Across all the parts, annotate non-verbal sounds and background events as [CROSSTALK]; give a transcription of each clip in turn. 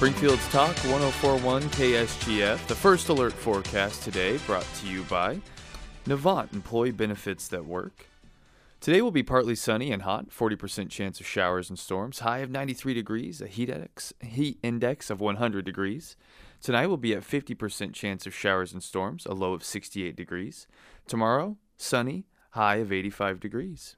Springfield's Talk 1041 KSGF. The first alert forecast today brought to you by Navant Employee Benefits That Work. Today will be partly sunny and hot, 40% chance of showers and storms, high of 93 degrees, a heat index, heat index of 100 degrees. Tonight will be at 50% chance of showers and storms, a low of 68 degrees. Tomorrow, sunny, high of 85 degrees.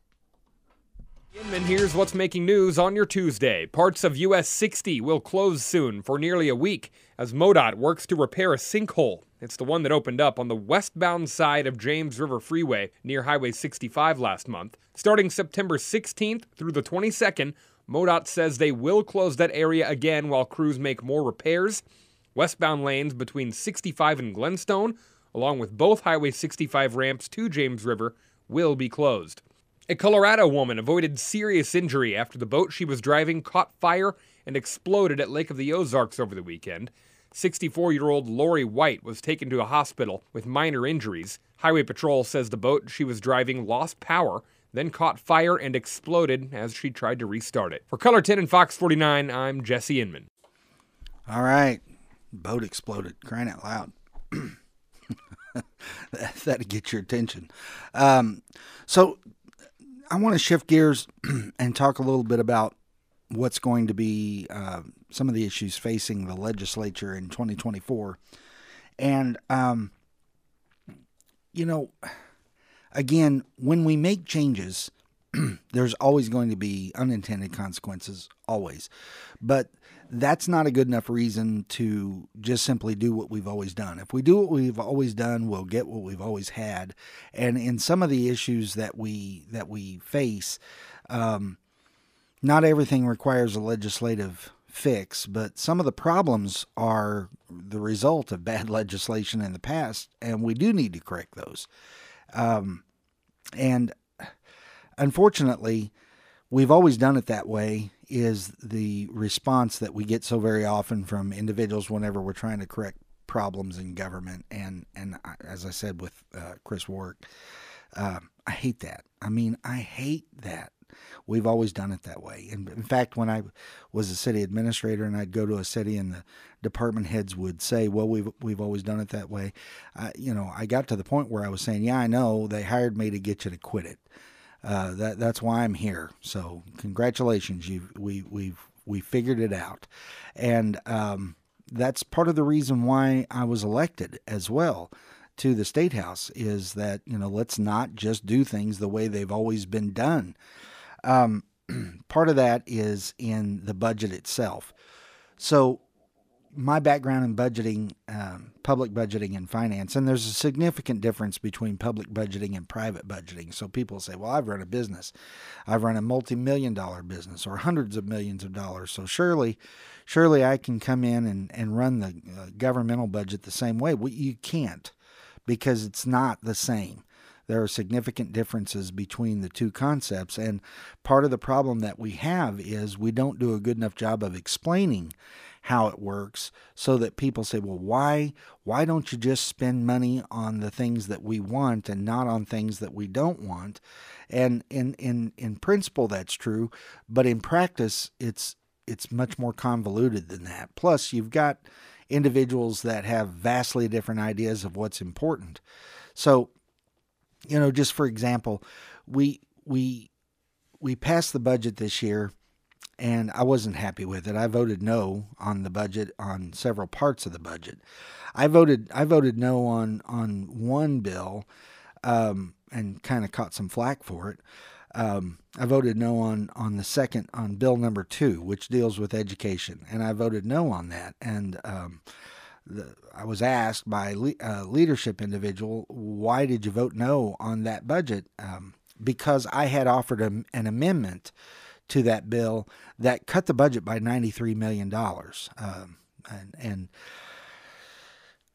And here's what's making news on your Tuesday. Parts of US 60 will close soon for nearly a week as MoDOT works to repair a sinkhole. It's the one that opened up on the westbound side of James River Freeway near Highway 65 last month. Starting September 16th through the 22nd, MoDOT says they will close that area again while crews make more repairs. Westbound lanes between 65 and Glenstone, along with both Highway 65 ramps to James River, will be closed. A Colorado woman avoided serious injury after the boat she was driving caught fire and exploded at Lake of the Ozarks over the weekend. 64 year old Lori White was taken to a hospital with minor injuries. Highway Patrol says the boat she was driving lost power, then caught fire and exploded as she tried to restart it. For KOLR 10 and Fox 49, I'm Jesse Inman. All right. Boat exploded. Crying out loud. [LAUGHS] That'd get your attention. Um, so I want to shift gears [CLEARS THROAT] and talk a little bit about what's going to be uh, some of the issues facing the legislature in 2024. And, um, you know, again, when we make changes, [CLEARS THROAT] there's always going to be unintended consequences, always. But that's not a good enough reason to just simply do what we've always done. If we do what we've always done, we'll get what we've always had. And in some of the issues that we that we face, um, not everything requires a legislative fix, but some of the problems are the result of bad [LAUGHS] legislation in the past, and we do need to correct those. Um, and unfortunately, we've always done it that way is the response that we get so very often from individuals whenever we're trying to correct problems in government. And and as I said with uh, Chris Warwick, uh, I hate that. I mean, I hate that. We've always done it that way. And in fact, when I was a city administrator and I'd go to a city and the department heads would say, "Well, we've we've always done it that way," you know, I got to the point where I was saying, "Yeah, I know. They hired me to get you to quit it." uh, that that's why I'm here. So congratulations, you we we've we figured it out, and um, that's part of the reason why I was elected as well to the state house is that you know let's not just do things the way they've always been done. Um, [CLEARS THROAT] part of that is in the budget itself. So my background in budgeting, um, public budgeting and finance, and there's a significant difference between public budgeting and private budgeting. So people say, well, I've run a business. I've run a multi-million dollar business or hundreds of millions of dollars. So surely, surely I can come in and, and run the uh, governmental budget the same way. Well, you can't because it's not the same there are significant differences between the two concepts. And part of the problem that we have is we don't do a good enough job of explaining how it works so that people say, well, why why don't you just spend money on the things that we want and not on things that we don't want? And in in in principle that's true, but in practice it's it's much more convoluted than that. Plus you've got individuals that have vastly different ideas of what's important. So, you know, just for example, we we we passed the budget this year and I wasn't happy with it. I voted no on the budget on several parts of the budget. I voted I voted no on on one bill, um, and kind of caught some flack for it. Um, I voted no on on the second on bill number two, which deals with education, and I voted no on that. And um, I was asked by a leadership individual, "Why did you vote no on that budget?" Um, because I had offered a, an amendment to that bill that cut the budget by $93 million. Um, and, and,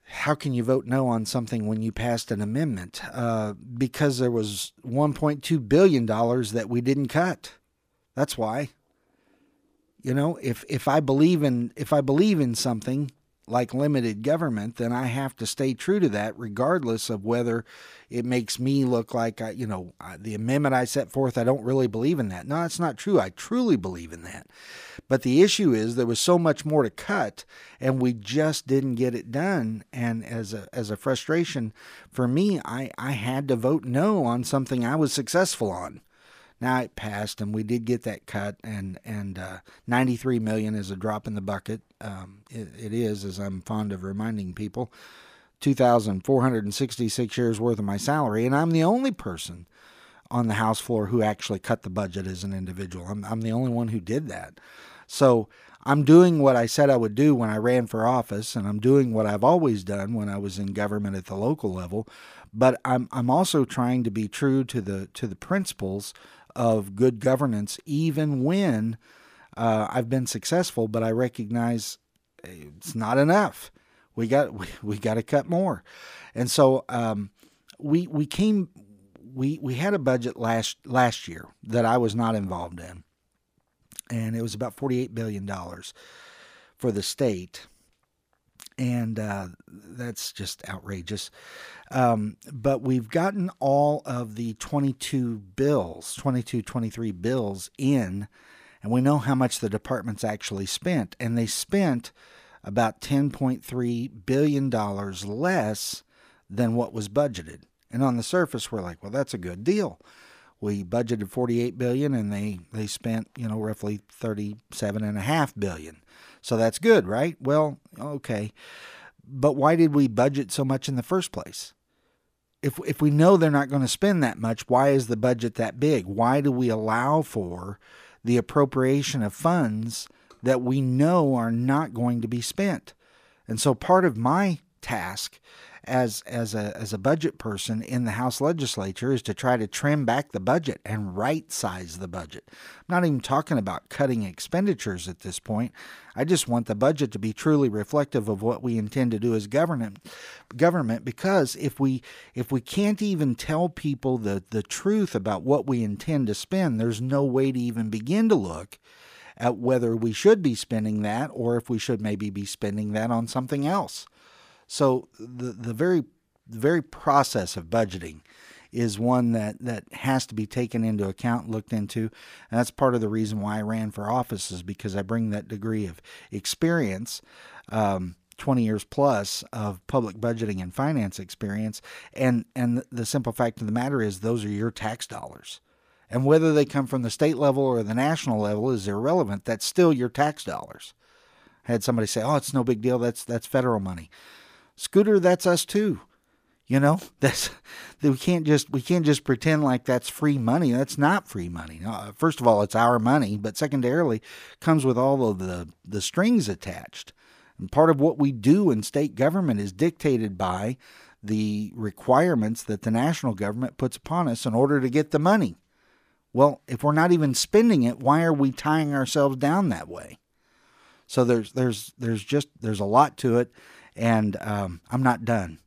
how can you vote no on something when you passed an amendment? Uh, because there was $1.2 billion that we didn't cut. That's why. You know, if, if I believe in if I believe in something like limited government, then I have to stay true to that, regardless of whether it makes me look like I, you know, the amendment I set forth. I don't really believe in that. No, that's not true. I truly believe in that. But the issue is there was so much more to cut, and we just didn't get it done. And as a as a frustration for me, I I had to vote no on something I was successful on. Now it passed, and we did get that cut, and and uh, 93 million is a drop in the bucket. Um, it, it is, as I'm fond of reminding people, 2,466 years worth of my salary, and I'm the only person on the House floor who actually cut the budget as an individual. I'm I'm the only one who did that. So I'm doing what I said I would do when I ran for office, and I'm doing what I've always done when I was in government at the local level. But I'm I'm also trying to be true to the to the principles of good governance, even when uh, I've been successful. But I recognize it's not enough. We got [LAUGHS] we, we got to cut more, and so um, we we came we we had a budget last last year that I was not involved in, and it was about forty eight billion dollars for the state and uh, that's just outrageous. Um, but we've gotten all of the 22 bills, 22, 23 bills in, and we know how much the department's actually spent. And they spent about $10.3 billion less than what was budgeted. And on the surface, we're like, well, that's a good deal. We budgeted 48 billion and they, they spent, you know, roughly 37 and a half billion. So that's good, right? Well, okay. But why did we budget so much in the first place? If, if we know they're not going to spend that much, why is the budget that big? Why do we allow for the appropriation of funds that we know are not going to be spent? And so part of my task as as a as a budget person in the House legislature is to try to trim back the budget and right size the budget. I'm not even talking about cutting expenditures at this point. I just want the budget to be truly reflective of what we intend to do as government government because if we if we can't even tell people the the truth about what we intend to spend, there's no way to even begin to look at whether we should be spending that or if we should maybe be spending that on something else. So the the very very process of budgeting is one that, that has to be taken into account, looked into. And that's part of the reason why I ran for office is because I bring that degree of experience, um, 20 years plus of public budgeting and finance experience. And, and the simple fact of the matter is those are your tax dollars. And whether they come from the state level or the national level is irrelevant. That's still your tax dollars. I had somebody say, "Oh, it's no big deal. That's that's federal money." Scooter, that's us too. You know, [LAUGHS] that's we can't just we can't just pretend like that's free money. That's not free money. Uh, first of all, it's our money, but secondarily, comes with all of the the strings attached. And part of what we do in state government is dictated by the requirements that the national government puts upon us in order to get the money. Well, if we're not even spending it, why are we tying ourselves down that way? So there's there's there's just there's a lot to it and um, I'm not done.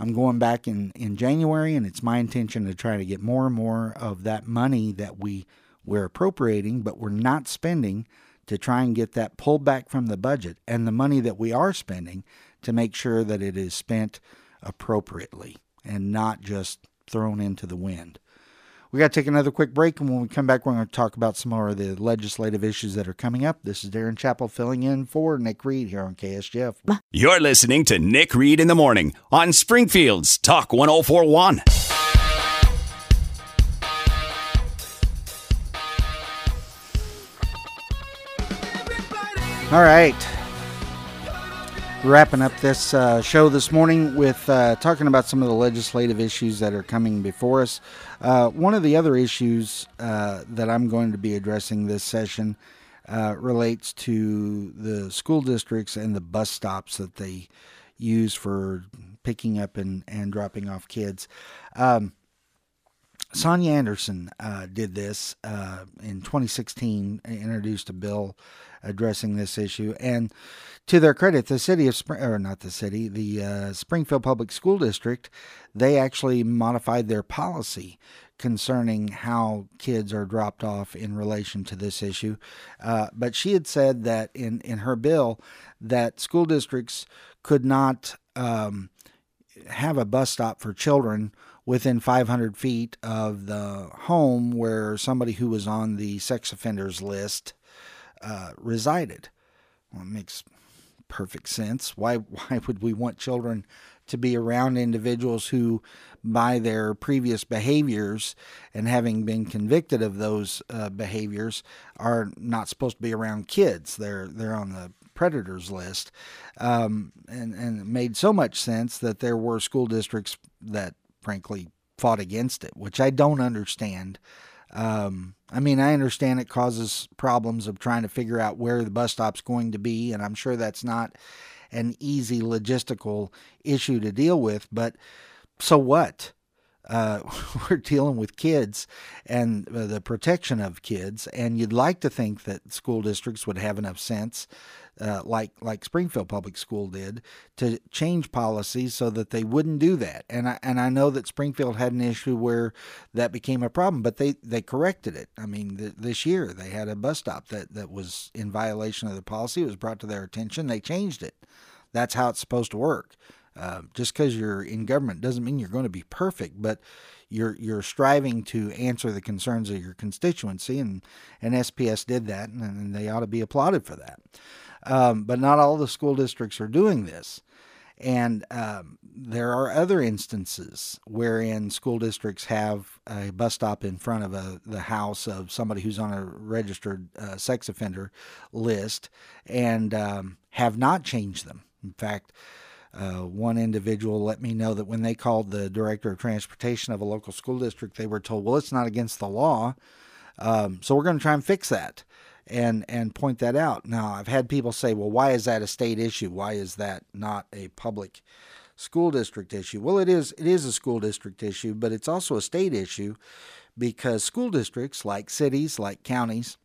I'm going back in, in January, and it's my intention to try to get more and more of that money that we we're appropriating, but we're not spending, to try and get that pulled back from the budget, and the money that we are spending to make sure that it is spent appropriately and not just thrown into the wind. We got to take another quick break, and when we come back, we're going to talk about some more of the legislative issues that are coming up. This is Darrin Chappell filling in for Nick Reed here on KSGF. You're listening to Nick Reed in the Morning on Springfield's Talk 1041. All right wrapping up this uh, show this morning with uh, talking about some of the legislative issues that are coming before us. Uh, one of the other issues uh, that I'm going to be addressing this session uh, relates to the school districts and the bus stops that they use for picking up and, and dropping off kids. Um, Sonya Anderson uh, did this in 2016, introduced a bill addressing this issue. And to their credit, the city of Spring, or not the city, the uh, Springfield Public School District, they actually modified their policy concerning how kids are dropped off in relation to this issue. Uh, but she had said that in, in her bill that school districts could not um, have a bus stop for children within 500 feet of the home where somebody who was on the sex offenders list uh, resided. Well, it makes perfect sense. Why [LAUGHS] why would we want children to be around individuals who, by their previous behaviors and having been convicted of those uh, behaviors, are not supposed to be around kids? They're they're on the predators list, um, and and it made so much sense that there were school districts that frankly fought against it, which I don't understand. Um, I mean, I understand it causes problems of trying to figure out where the bus stop's going to be, and I'm sure that's not an easy logistical issue to deal with, but so what? Uh, [LAUGHS] we're dealing with kids and the protection of kids, and you'd like to think that school districts would have enough sense uh, like like Springfield Public School did, to change policies so that they wouldn't do that. And I and I know that Springfield had an issue where that became a problem, but they they corrected it. I mean, th- this year they had a bus stop that that was in violation of the policy. It was brought to their attention. They changed it. That's how it's supposed to work. Uh, just because you're in government doesn't mean you're going to be perfect, but you're you're striving to answer the concerns of your constituency, and and SPS did that, and, and they ought to be applauded for that. Um, but not all the school districts are doing this. And um, there are other instances wherein school districts have a bus stop in front of a, the house of somebody who's on a registered uh, sex offender list and um, have not changed them. In fact, uh, one individual let me know that when they called the director of transportation of a local school district, they were told, well, it's not against the law. Um, so we're going to try and fix that and and point that out. Now, I've had people say, "Well, why is that a state issue? Why is that not a public school district issue?" Well, it is it is a school district issue, but it's also a state issue because school districts like cities, like counties,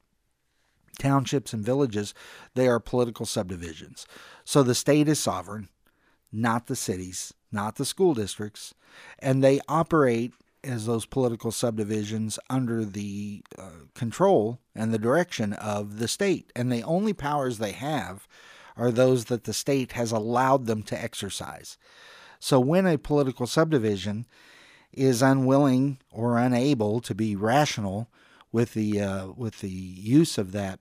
townships and villages, they are political subdivisions. So the state is sovereign, not the cities, not the school districts, and they operate as those political subdivisions under the uh, control and the direction of the state. And the only powers they have are those that the state has allowed them to exercise. So when a political subdivision is unwilling or unable to be rational with the uh, with the use of that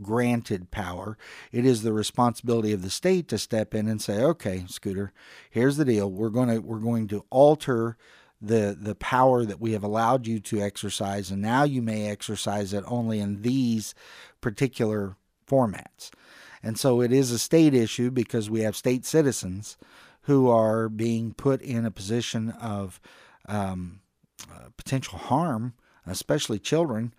granted power, it is the responsibility of the state to step in and say, "Okay, Scooter, here's the deal. We're going to we're going to alter the the power that we have allowed you to exercise and now you may exercise it only in these particular formats. And so it is a state issue because we have state citizens who are being put in a position of um, uh, potential harm especially children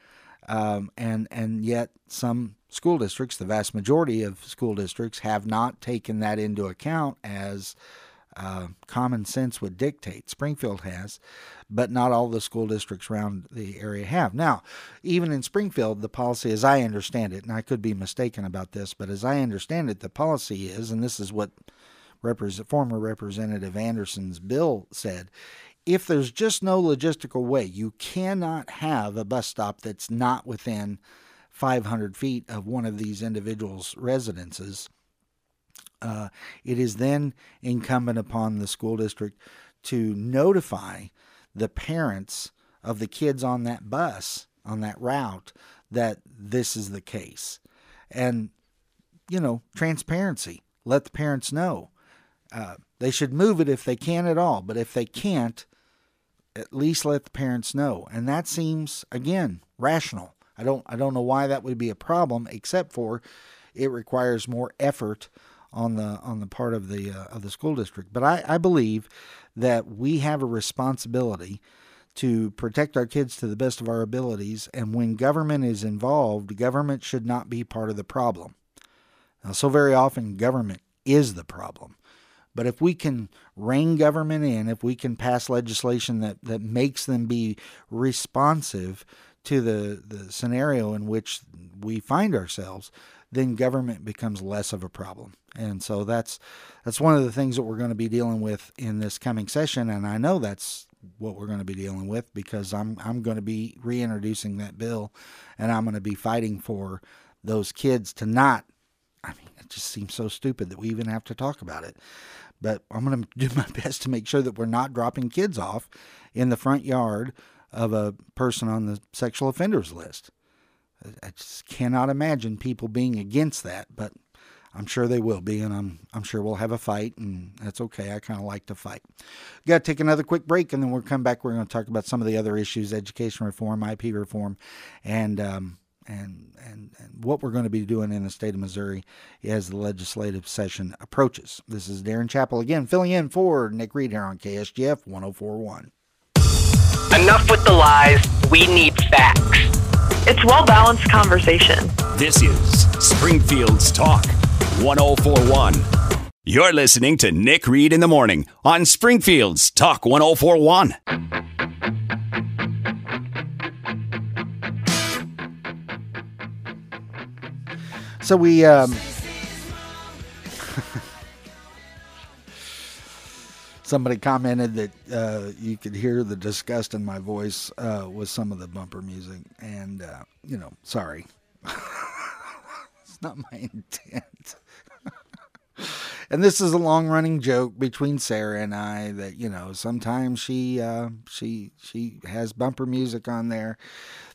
um, and and yet some school districts the vast majority of school districts have not taken that into account as uh, common sense would dictate. Springfield has, but not all the school districts around the area have. Now, even in Springfield, the policy, as I understand it, and I could be mistaken about this, but as I understand it, the policy is, and this is what former Representative Anderson's bill said, if there's just no logistical way, you cannot have a bus stop that's not within 500 feet of one of these individuals' residences uh, it is then incumbent upon the school district to notify the parents of the kids on that bus, on that route, that this is the case. And, you know, transparency. Let the parents know. Uh, they should move it if they can at all, but if they can't, at least let the parents know. And that seems, again, rational. I don't, I don't know why that would be a problem, except for it requires more effort on the on the part of the uh, of the school district. But I, I believe that we have a responsibility to protect our kids to the best of our abilities, and when government is involved, government should not be part of the problem. Now, so very often, government is the problem. But if we can rein government in, if we can pass legislation that, that makes them be responsive to the, the scenario in which we find ourselves, then government becomes less of a problem. And so that's that's one of the things that we're going to be dealing with in this coming session. And I know that's what we're going to be dealing with because I'm I'm going to be reintroducing that bill, and I'm going to be fighting for those kids to not. I mean, it just seems so stupid that we even have to talk about it. But I'm going [LAUGHS] to do my best to make sure that we're not dropping kids off in the front yard of a person on the sexual offenders list. I just cannot imagine people being against that, but I'm sure they will be, and I'm I'm sure we'll have a fight, and that's okay. I kind of like to fight. Got to take another quick break, and then we'll come back. We're going to talk about some of the other issues: education reform, IP reform, and um, and and and what we're going to be doing in the state of Missouri as the legislative session approaches. This is Darrin Chappell again, filling in for Nick Reed here on KSGF 1041. Enough with the lies. We need facts. It's well balanced conversation. This is Springfield's Talk 1041. You're listening to Nick Reed in the Morning on Springfield's Talk 1041. So we um, [LAUGHS] somebody commented that uh, you could hear the disgust in my voice uh, with some of the bumper music, and uh, you know, sorry, [LAUGHS] it's not my [LAUGHS] intent. And this is a long-running joke between Sarah and I that you know sometimes she uh, she she has bumper music on there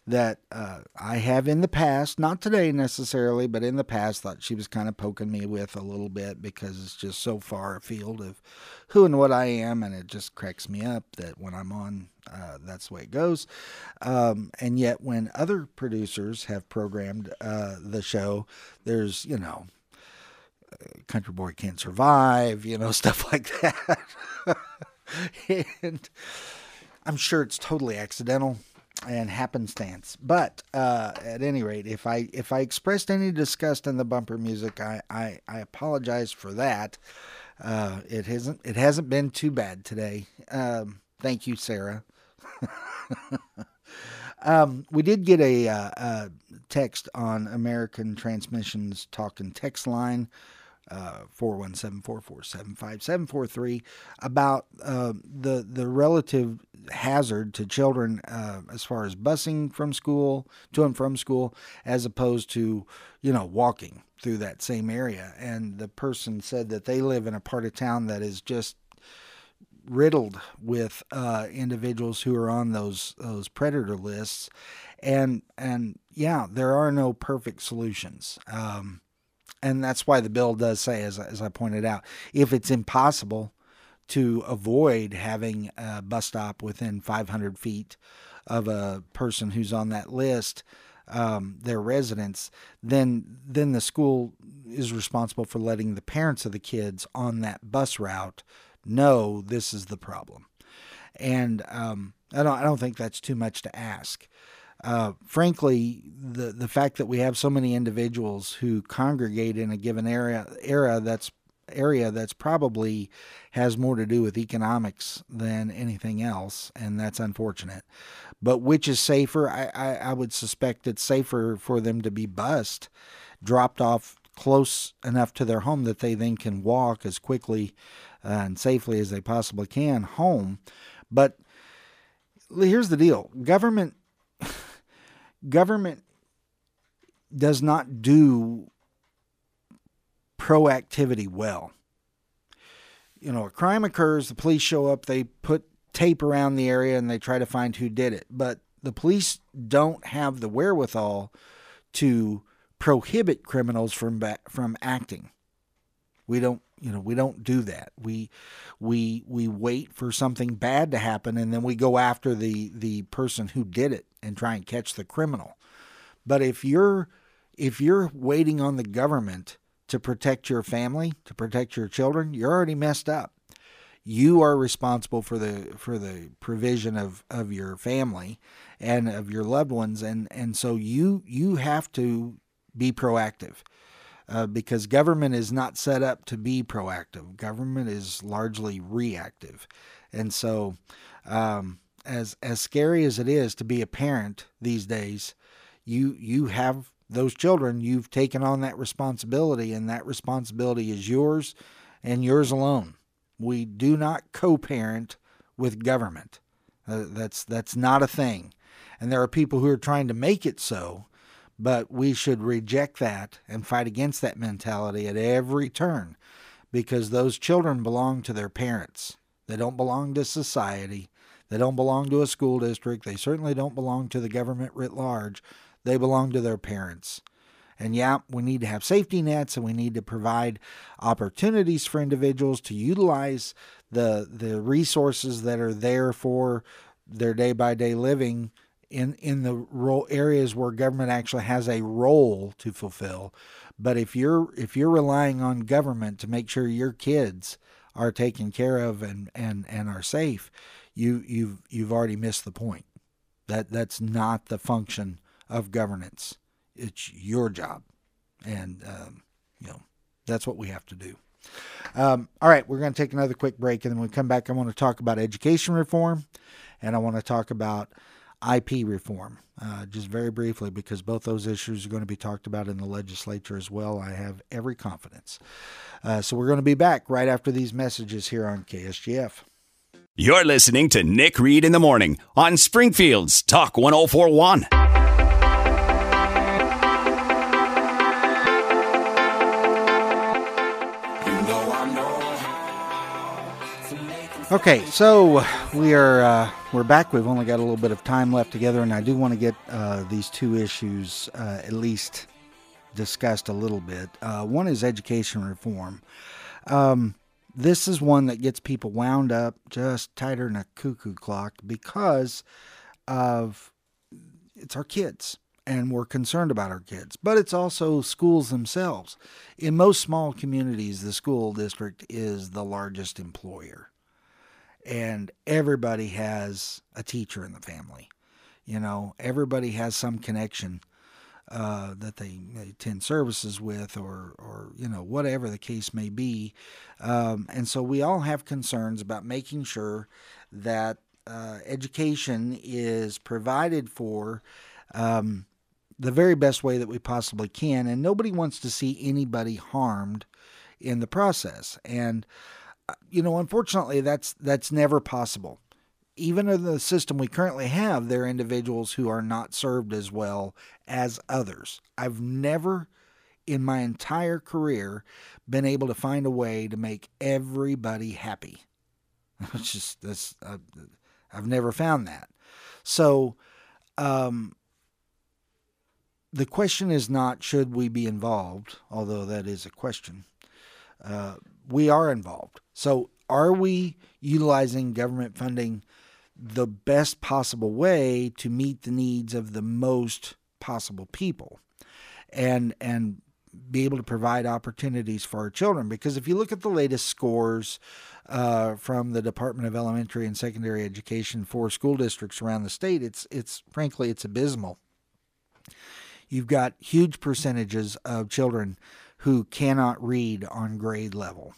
that uh, I have in the past, not today necessarily, but in the past, thought she was kind of poking me with a little bit because it's just so far afield of who and what I am, and it just cracks me up that when I'm on, uh, that's the way it goes. Um, and yet, when other producers have programmed uh, the show, there's you know, Country Boy Can't Survive, you know, [LAUGHS] stuff like that, and I'm sure it's totally accidental and happenstance. But uh, at any rate, if I if I expressed any disgust in the bumper music, I I, I apologize for that. Uh, it hasn't it hasn't been too bad today. Um, thank you, Sarah. [LAUGHS] um, we did get a, uh, a, text on American Transmissions talking text line. Uh, four one seven four four seven five seven four three about uh, the the relative hazard to children uh, as far as busing from school to and from school, as opposed to you know walking through that same area. And the person said that they live in a part of town that is just riddled with uh, individuals who are on those those predator lists, and and yeah, there are no perfect solutions. Um, and that's why the bill does say, as, as I pointed out, if it's impossible to avoid having a bus stop within 500 feet of a person who's on that list, um, their residence, then then the school is responsible for letting the parents of the kids on that bus route know this is the problem. And um, I don't I don't think that's too much to ask. Uh, frankly, the the fact that we have so many individuals who congregate in a given area era that's area that's probably has more to do with economics than anything else, and that's unfortunate. But which is safer? I, I, I would suspect it's safer for them to be bussed, dropped off close enough to their home that they then can walk as quickly uh, and safely as they possibly can home. But here's the deal government government does not do proactivity well. You know, a crime occurs, the police show up, they put tape around the area and they try to find who did it. But the police don't have the wherewithal to prohibit criminals from from acting. We don't, you know, we don't do that. We we we wait for something bad to happen and then we go after the the person who did it and try and catch the criminal. But if you're if you're waiting on the government to protect your family, to protect your children, you're already messed up. You are responsible for the for the provision of, of your family and of your loved ones, and, and so you you have to be proactive. Uh, because government is not set up to be proactive. Government is largely reactive, and so um, as as scary as it is to be a parent these days, you you have those children, you've taken on that responsibility, and that responsibility is yours and yours alone. We do not co parent with government. Uh, that's that's not a thing, and there are people who are trying to make it so. But we should reject that and fight against that mentality at every turn, because those children belong to their parents. They don't belong to society. They don't belong to a school district. They certainly don't belong to the government writ large. They belong to their parents. And yeah, we need to have safety nets and we need to provide opportunities for individuals to utilize the the resources that are there for their day by day living in in the role areas where government actually has a role to fulfill. But if you're if you're relying on government to make sure your kids are taken care of and and and are safe, you you've you've already missed the point. That that's not the function of governance. It's your job, and um, you know that's what we have to do. Um, all right, we're going to take another quick break, and then when we come back, I want to talk about education reform, and I want to talk about IP reform, uh, just very briefly, because both those issues are going to be talked about in the legislature as well. I have every confidence. Uh, so we're going to be back right after these messages here on KSGF. You're listening to Nick Reed in the Morning on Springfield's Talk 1041. Okay, so we are uh, we're back. We've only got a little bit of time left together, and I do want to get uh, these two issues uh, at least discussed a little bit. Uh, one is education reform. Um, this is one that gets people wound up just tighter than a cuckoo clock because of it's our kids and we're concerned about our kids, but it's also schools themselves. In most small communities, the school district is the largest employer and everybody has a teacher in the family. You know, everybody has some connection uh, that they, they, attend services with, or or you know whatever the case may be. Um, and so we all have concerns about making sure that uh, education is provided for. Um, the very best way that we possibly can, and nobody wants to see anybody harmed in the process. And you know, unfortunately, that's that's never possible. Even in the system we currently have, there are individuals who are not served as well as others. I've never, in my entire career, been able to find a way to make everybody happy. [LAUGHS] It's just this. Uh, I've never found that. So, um, the question is not should we be involved, although that is a question. Uh, we are involved. So, are we utilizing government funding the best possible way to meet the needs of the most possible people and and be able to provide opportunities for our children because if you look at the latest scores uh, from the Department of Elementary and Secondary Education for school districts around the state, it's it's frankly it's abysmal. You've got huge percentages of children who cannot read on grade level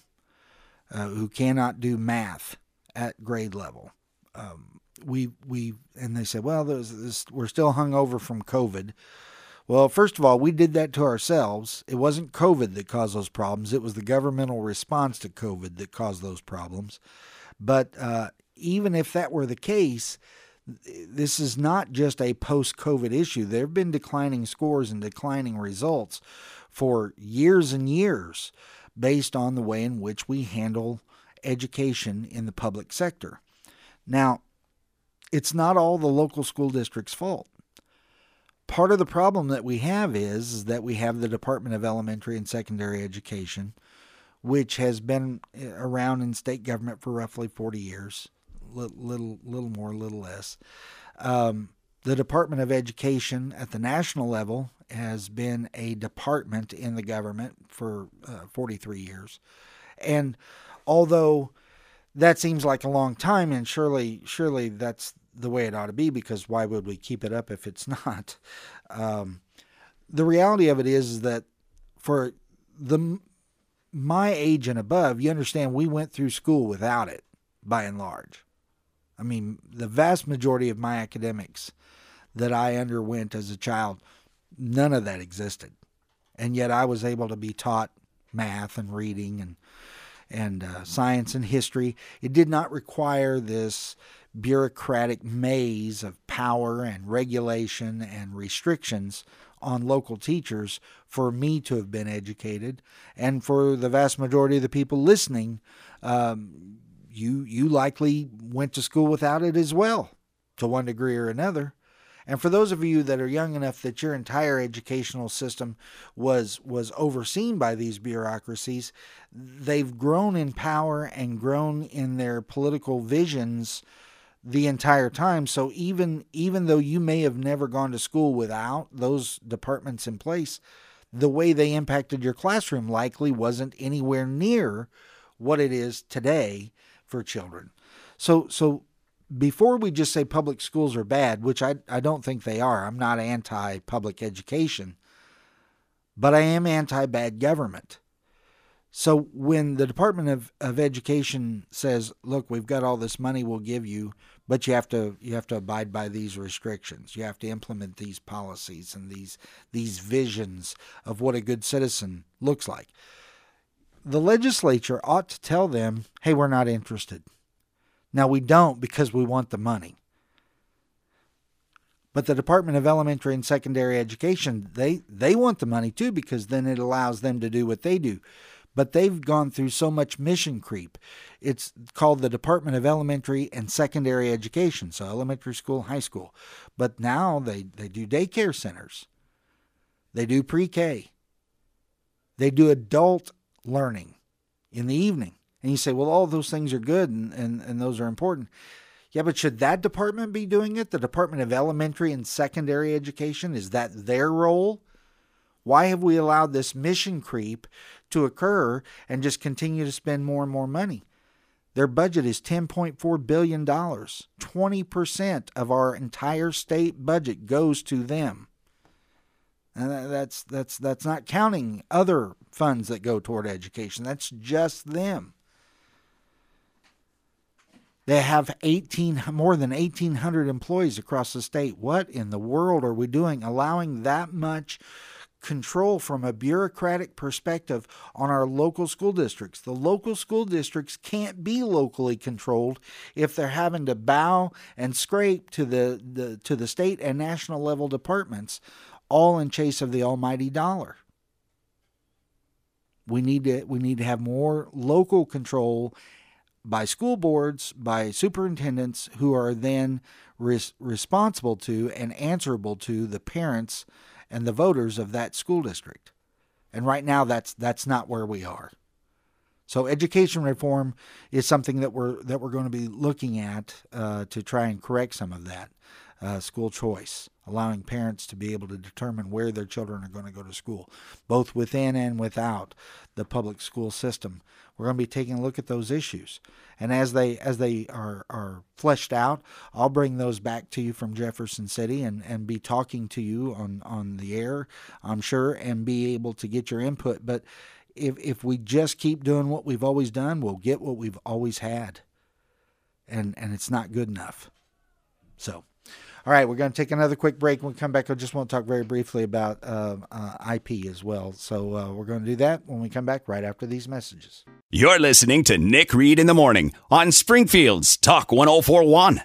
uh, who cannot do math at grade level. Um, we we and they said, well, we're still hung over from COVID. Well, first of all, we did that to ourselves. It wasn't COVID that caused those problems. It was the governmental response to COVID that caused those problems. But uh, even if that were the case, this is not just a post COVID issue. There have been declining scores and declining results for years and years based on the way in which we handle education in the public sector. Now, it's not all the local school district's fault. Part of the problem that we have is, is that we have the Department of Elementary and Secondary Education, which has been eh, around in state government for roughly 40 years, little, little, little more, little less. Um, the Department of Education at the national level has been a department in the government for uh, 43 years. And although that seems like a long time, and surely, surely that's the way it ought to be because why would we keep it up if it's [LAUGHS] not? Um, the reality of it is, that for the my age and above, you understand we went through school without it by and large. I mean, the vast majority of my academics that I underwent as a child none of that existed. And yet I was able to be taught math and reading and and uh, science and history. It did not require this bureaucratic maze of power and regulation and restrictions on local teachers for me to have been educated, and for the vast majority of the people listening, um, you you likely went to school without it as well, to one degree or another. And for those of you that are young enough that your entire educational system was was overseen by these bureaucracies, they've grown in power and grown in their political visions the entire time. So even even though you may have never gone to school without those departments in place, the way they impacted your classroom likely wasn't anywhere near what it is today for children. So so before we just say public schools are bad, which I, I don't think they are, I'm not anti public education, but I am anti bad government. So when the Department of, of Education says, look, we've got all this money we'll give you, but you have to you have to abide by these restrictions. You have to implement these policies and these these visions of what a good citizen looks like. The legislature ought to tell them, hey, we're not interested. Now, we don't because we want the money. But the Department of Elementary and Secondary Education, they, they want the money too because then it allows them to do what they do. But they've gone through so much mission creep. It's called the Department of Elementary and Secondary Education, so elementary school, high school. But now they, they do daycare centers, they do pre K, they do adult learning in the evening. And you say, well, all those things are good and, and, and those are important. Yeah, but should that department be doing it? The Department of Elementary and Secondary Education? Is that their role? Why have we allowed this mission creep to occur and just continue to spend more and more money? Their budget is $10.4 billion. 20% of our entire state budget goes to them. And that's, that's, that's not counting other funds that go toward education, that's just them. They have 18 more than 1800 employees across the state. What in the world are we doing allowing that much control from a bureaucratic perspective on our local school districts? The local school districts can't be locally controlled if they're having to bow and scrape to the, the to the state and national level departments all in chase of the almighty dollar. We need to we need to have more local control by school boards, by superintendents who are then res- responsible to and answerable to the parents and the voters of that school district. And right now that's that's not where we are. So education reform is something that we're that we're going to be looking at uh, to try and correct some of that uh, school choice, allowing parents to be able to determine where their children are going to go to school, both within and without the public school system. We're going to be taking a look at those issues, and as they as they are are fleshed out, I'll bring those back to you from Jefferson City and and be talking to you on on the air, I'm sure, and be able to get your input. But if if we just keep doing what we've always done, we'll get what we've always had, and and it's not good enough. So. All right, we're going to take another quick break. When we come back, I just want to talk very briefly about uh, uh, IP as well. So uh, we're going to do that when we come back right after these messages. You're listening to Nick Reed in the Morning on Springfield's Talk 1041.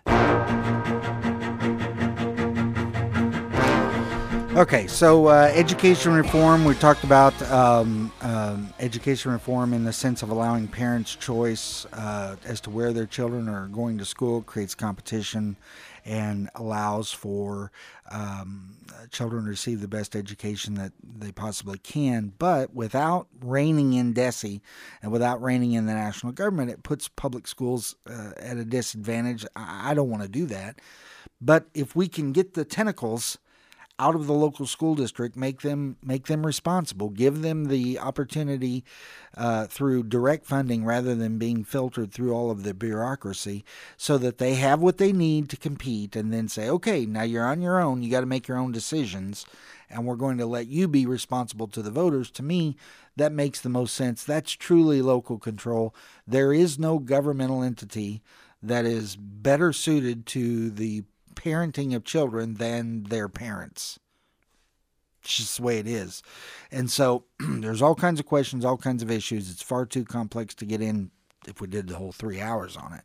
Okay, so uh, education reform. We talked about um, um, education reform in the sense of allowing parents choice uh, as to where their children are going to school, creates competition, and allows for um, children to receive the best education that they possibly can. But without reining in DESE and without reining in the national government, it puts public schools uh, at a disadvantage. I, I don't want to do that. But if we can get the tentacles out of the local school district, make them make them responsible, give them the opportunity uh, through direct funding rather than being filtered through all of the bureaucracy, so that they have what they need to compete, and then say, okay, now you're on your own. You got to make your own decisions, and we're going to let you be responsible to the voters. To me, that makes the most sense. That's truly local control. There is no governmental entity that is better suited to the parenting of children than their parents. It's just the way it is. And so [CLEARS THROAT] there's all kinds of questions, all kinds of issues. It's far too complex to get in if we did the whole three hours on it.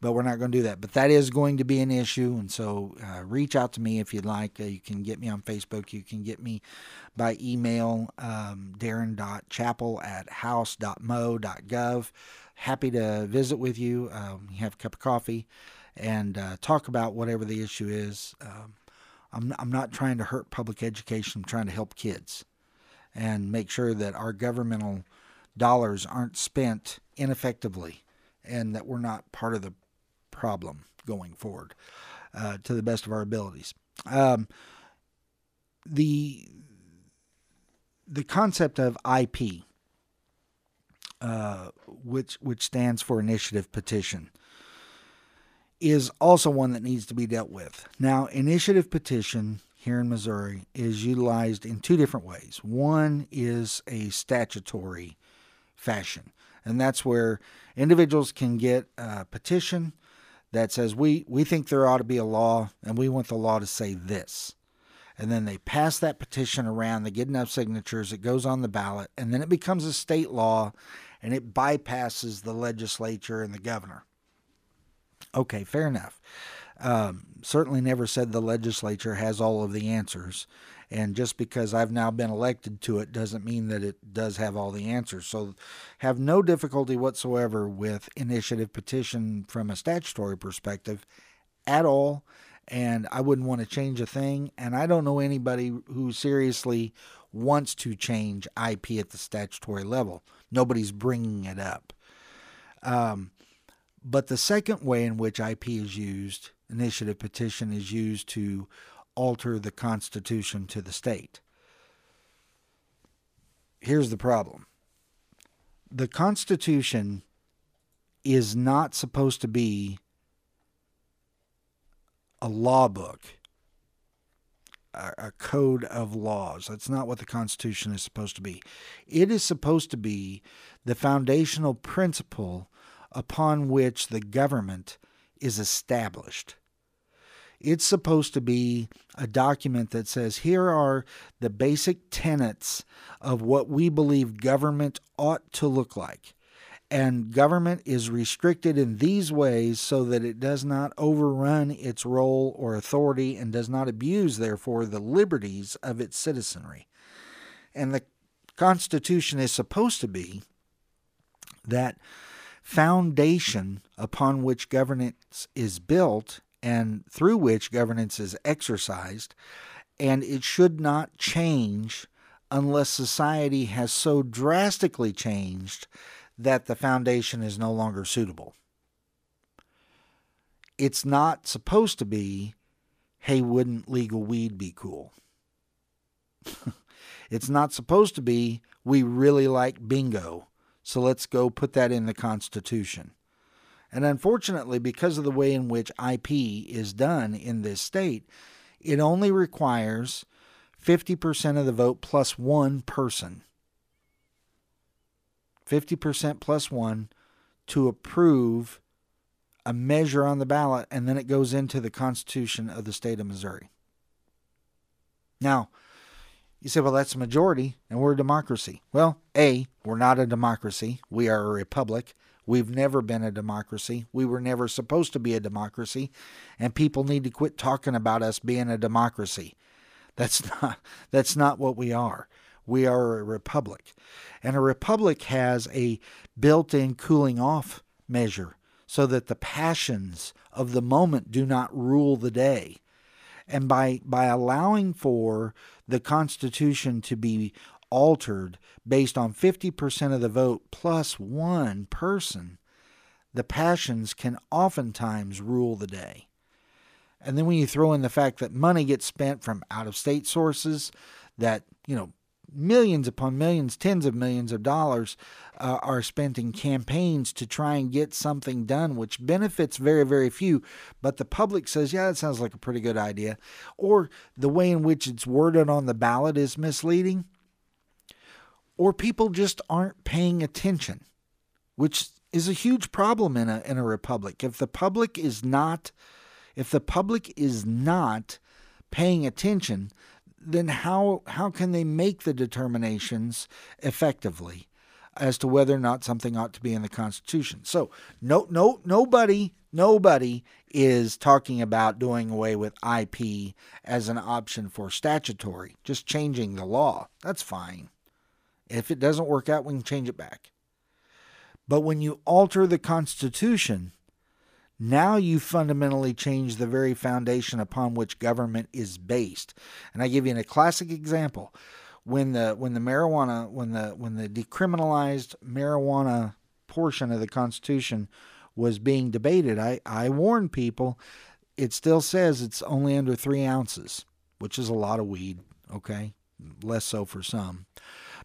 But we're not going to do that. But that is going to be an issue. And so uh, reach out to me if you'd like. Uh, you can get me on Facebook. You can get me by email, um, darrin.chappell at house.mo.gov. Happy to visit with you, um, have a cup of coffee, and uh, talk about whatever the issue is. Um, I'm, I'm not trying to hurt public education. I'm trying to help kids and make sure that our governmental dollars aren't spent ineffectively and that we're not part of the problem going forward uh, to the best of our abilities. Um, the the concept of IP, uh, which which stands for Initiative Petition, is also one that needs to be dealt with. Now, Initiative Petition here in Missouri is utilized in two different ways. One is a statutory fashion, and that's where individuals can get a petition that says we we think there ought to be a law and we want the law to say this. And then they pass that petition around, they get enough signatures, it goes on the ballot, and then it becomes a state law and it bypasses the legislature and the governor. Okay, fair enough. Um, certainly never said the legislature has all of the answers. And just because I've now been elected to it doesn't mean that it does have all the answers. So have no difficulty whatsoever with initiative petition from a statutory perspective at all. And I wouldn't want to change a thing. And I don't know anybody who seriously wants to change IP at the statutory level. Nobody's bringing it up. Um, but the second way in which IP is used, initiative petition, is used to alter the Constitution to the state. Here's the problem the Constitution is not supposed to be a law book, a, code of laws. That's not what the Constitution is supposed to be. It is supposed to be the foundational principle upon which the government is established. It's supposed to be a document that says here are the basic tenets of what we believe government ought to look like. And government is restricted in these ways so that it does not overrun its role or authority and does not abuse, therefore, the liberties of its citizenry. And the Constitution is supposed to be that foundation upon which governance is built and through which governance is exercised, and it should not change unless society has so drastically changed that the foundation is no longer suitable. It's not supposed to be, hey, wouldn't legal weed be cool? [LAUGHS] it's not supposed to be, we really like bingo, so let's go put that in the Constitution. And unfortunately, because of the way in which IP is done in this state, it only requires 50% of the vote plus one person. 50% plus one to approve a measure on the ballot, and then it goes into the Constitution of the state of Missouri. Now, you say, well, that's a majority, and we're a democracy. Well, A, we're not a democracy. We are a republic. We've never been a democracy. We were never supposed to be a democracy, and people need to quit talking about us being a democracy. That's [LAUGHS] not that's not what we are. We are a republic. And a republic has a built-in cooling off measure so that the passions of the moment do not rule the day. And by by allowing for the constitution to be altered based on 50% of the vote plus one person, the passions can oftentimes rule the day. And then when you throw in the fact that money gets spent from out of state sources, that, you know, millions upon millions, tens of millions of dollars uh, are spent in campaigns to try and get something done, which benefits very, very few. But the public says, yeah, that sounds like a pretty good idea. Or the way in which it's worded on the ballot is misleading or people just aren't paying attention, which is a huge problem in a in a republic. If the public is not if the public is not paying attention, then how how can they make the determinations effectively as to whether or not something ought to be in the Constitution? So no no nobody nobody is talking about doing away with IP as an option for statutory, just changing the law. That's fine. If it doesn't work out, we can change it back. But when you alter the Constitution, now you fundamentally change the very foundation upon which government is based. And I give you a classic example. When the when the marijuana when the when the decriminalized marijuana portion of the Constitution was being debated, I, I warned people it still says it's only under three ounces, which is a lot of weed, okay? Less so for some.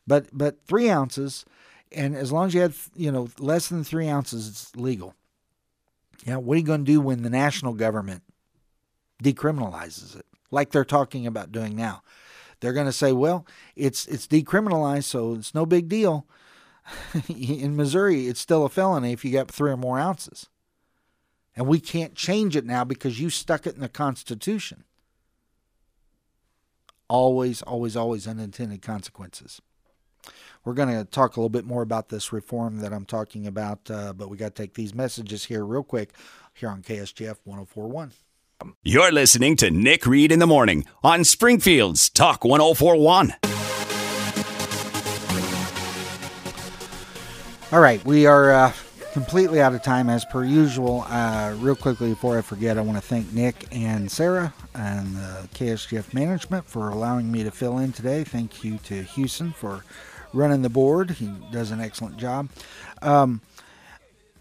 But but three ounces, and as long as you have you know less than three ounces, it's legal. Yeah, what are you going to do when the national government decriminalizes it, like they're talking about doing now? They're going to say, well, it's it's decriminalized, so it's no big deal. [LAUGHS] in Missouri, it's still a felony if you got three or more ounces. And we can't change it now because you stuck it in the Constitution. Always, always, always unintended consequences. We're going to talk a little bit more about this reform that I'm talking about, uh, but we got to take these messages here real quick here on KSGF 1041. You're listening to Nick Reed in the Morning on Springfield's Talk 1041. All right, we are uh, completely out of time as per usual. Uh, real quickly before I forget, I want to thank Nick and Sarah and the KSGF management for allowing me to fill in today. Thank you to Houston for running the board. He does an excellent job. Um,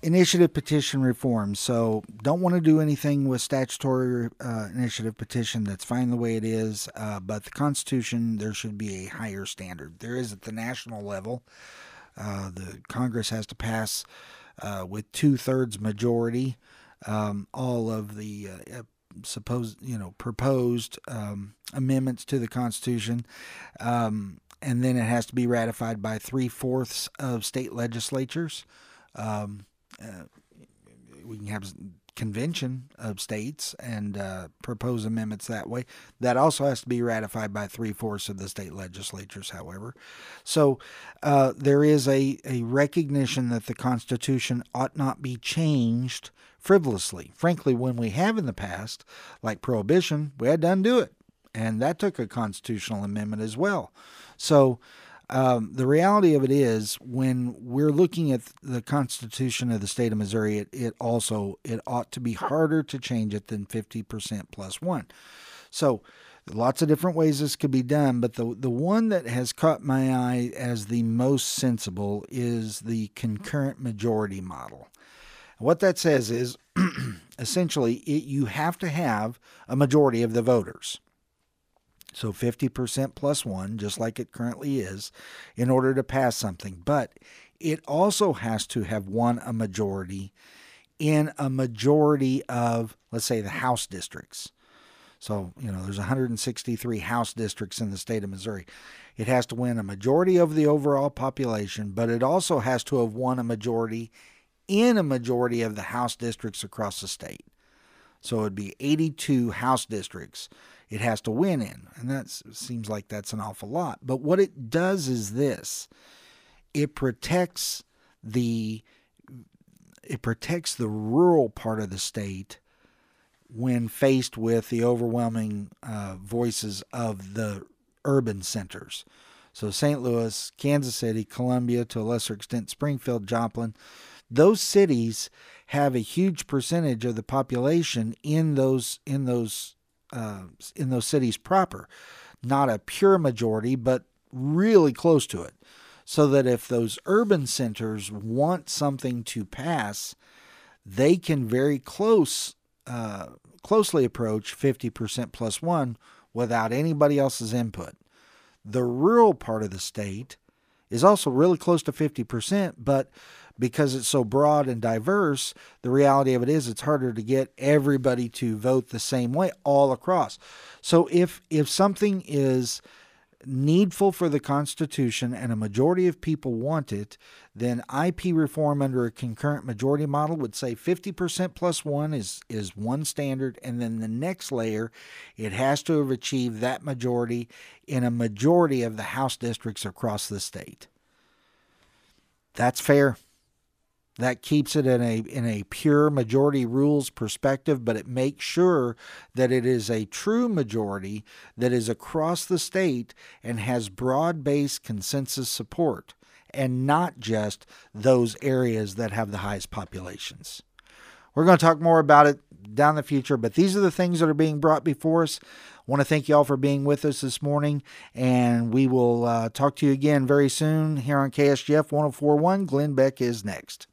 initiative petition reform. So don't want to do anything with statutory uh, initiative petition. That's fine the way it is. Uh, but the Constitution, there should be a higher standard. There is at the national level. Uh, the Congress has to pass uh, with two thirds majority um, all of the uh, supposed, you know, proposed um, amendments to the Constitution, um, and then it has to be ratified by three fourths of state legislatures. Um, uh, we can have convention of states and uh, propose amendments that way. That also has to be ratified by three fourths of the state legislatures, however. So uh, there is a, a recognition that the Constitution ought not be changed frivolously. Frankly, when we have in the past, like prohibition, we had to undo it. And that took a constitutional amendment as well. So um, the reality of it is, when we're looking at the Constitution of the state of Missouri, it, it also it ought to be harder to change it than 50% plus one. So, lots of different ways this could be done, but the the one that has caught my eye as the most sensible is the concurrent majority model. what that says is, [CLEARS THROAT] essentially, it, you have to have a majority of the voters. So 50% plus one, just like it currently is, in order to pass something. But it also has to have won a majority in a majority of, let's say, the House districts. So, you know, there's 163 House districts in the state of Missouri. It has to win a majority of the overall population, but it also has to have won a majority in a majority of the House districts across the state. So it would be 82 House districts it has to win in. And that seems like that's an awful lot. But what it does is this it protects the it protects the rural part of the state when faced with the overwhelming uh, voices of the urban centers. So St. Louis, Kansas City, Columbia, to a lesser extent Springfield, Joplin, those cities have a huge percentage of the population in those in those uh, in those cities proper. Not a pure majority, but really close to it. So that if those urban centers want something to pass, they can very close, uh, closely approach 50% plus one without anybody else's input. The rural part of the state is also really close to 50%, but because it's so broad and diverse, the reality of it is it's harder to get everybody to vote the same way all across. So if if something is needful for the Constitution and a majority of people want it, then IP reform under a concurrent majority model would say 50% plus one is, is one standard, and then the next layer, it has to have achieved that majority in a majority of the House districts across the state. That's fair. That keeps it in a in a pure majority rules perspective, but it makes sure that it is a true majority that is across the state and has broad-based consensus support and not just those areas that have the highest populations. We're going to talk more about it down the future, but these are the things that are being brought before us. I want to thank you all for being with us this morning, and we will uh, talk to you again very soon here on KSGF 1041. Glenn Beck is next.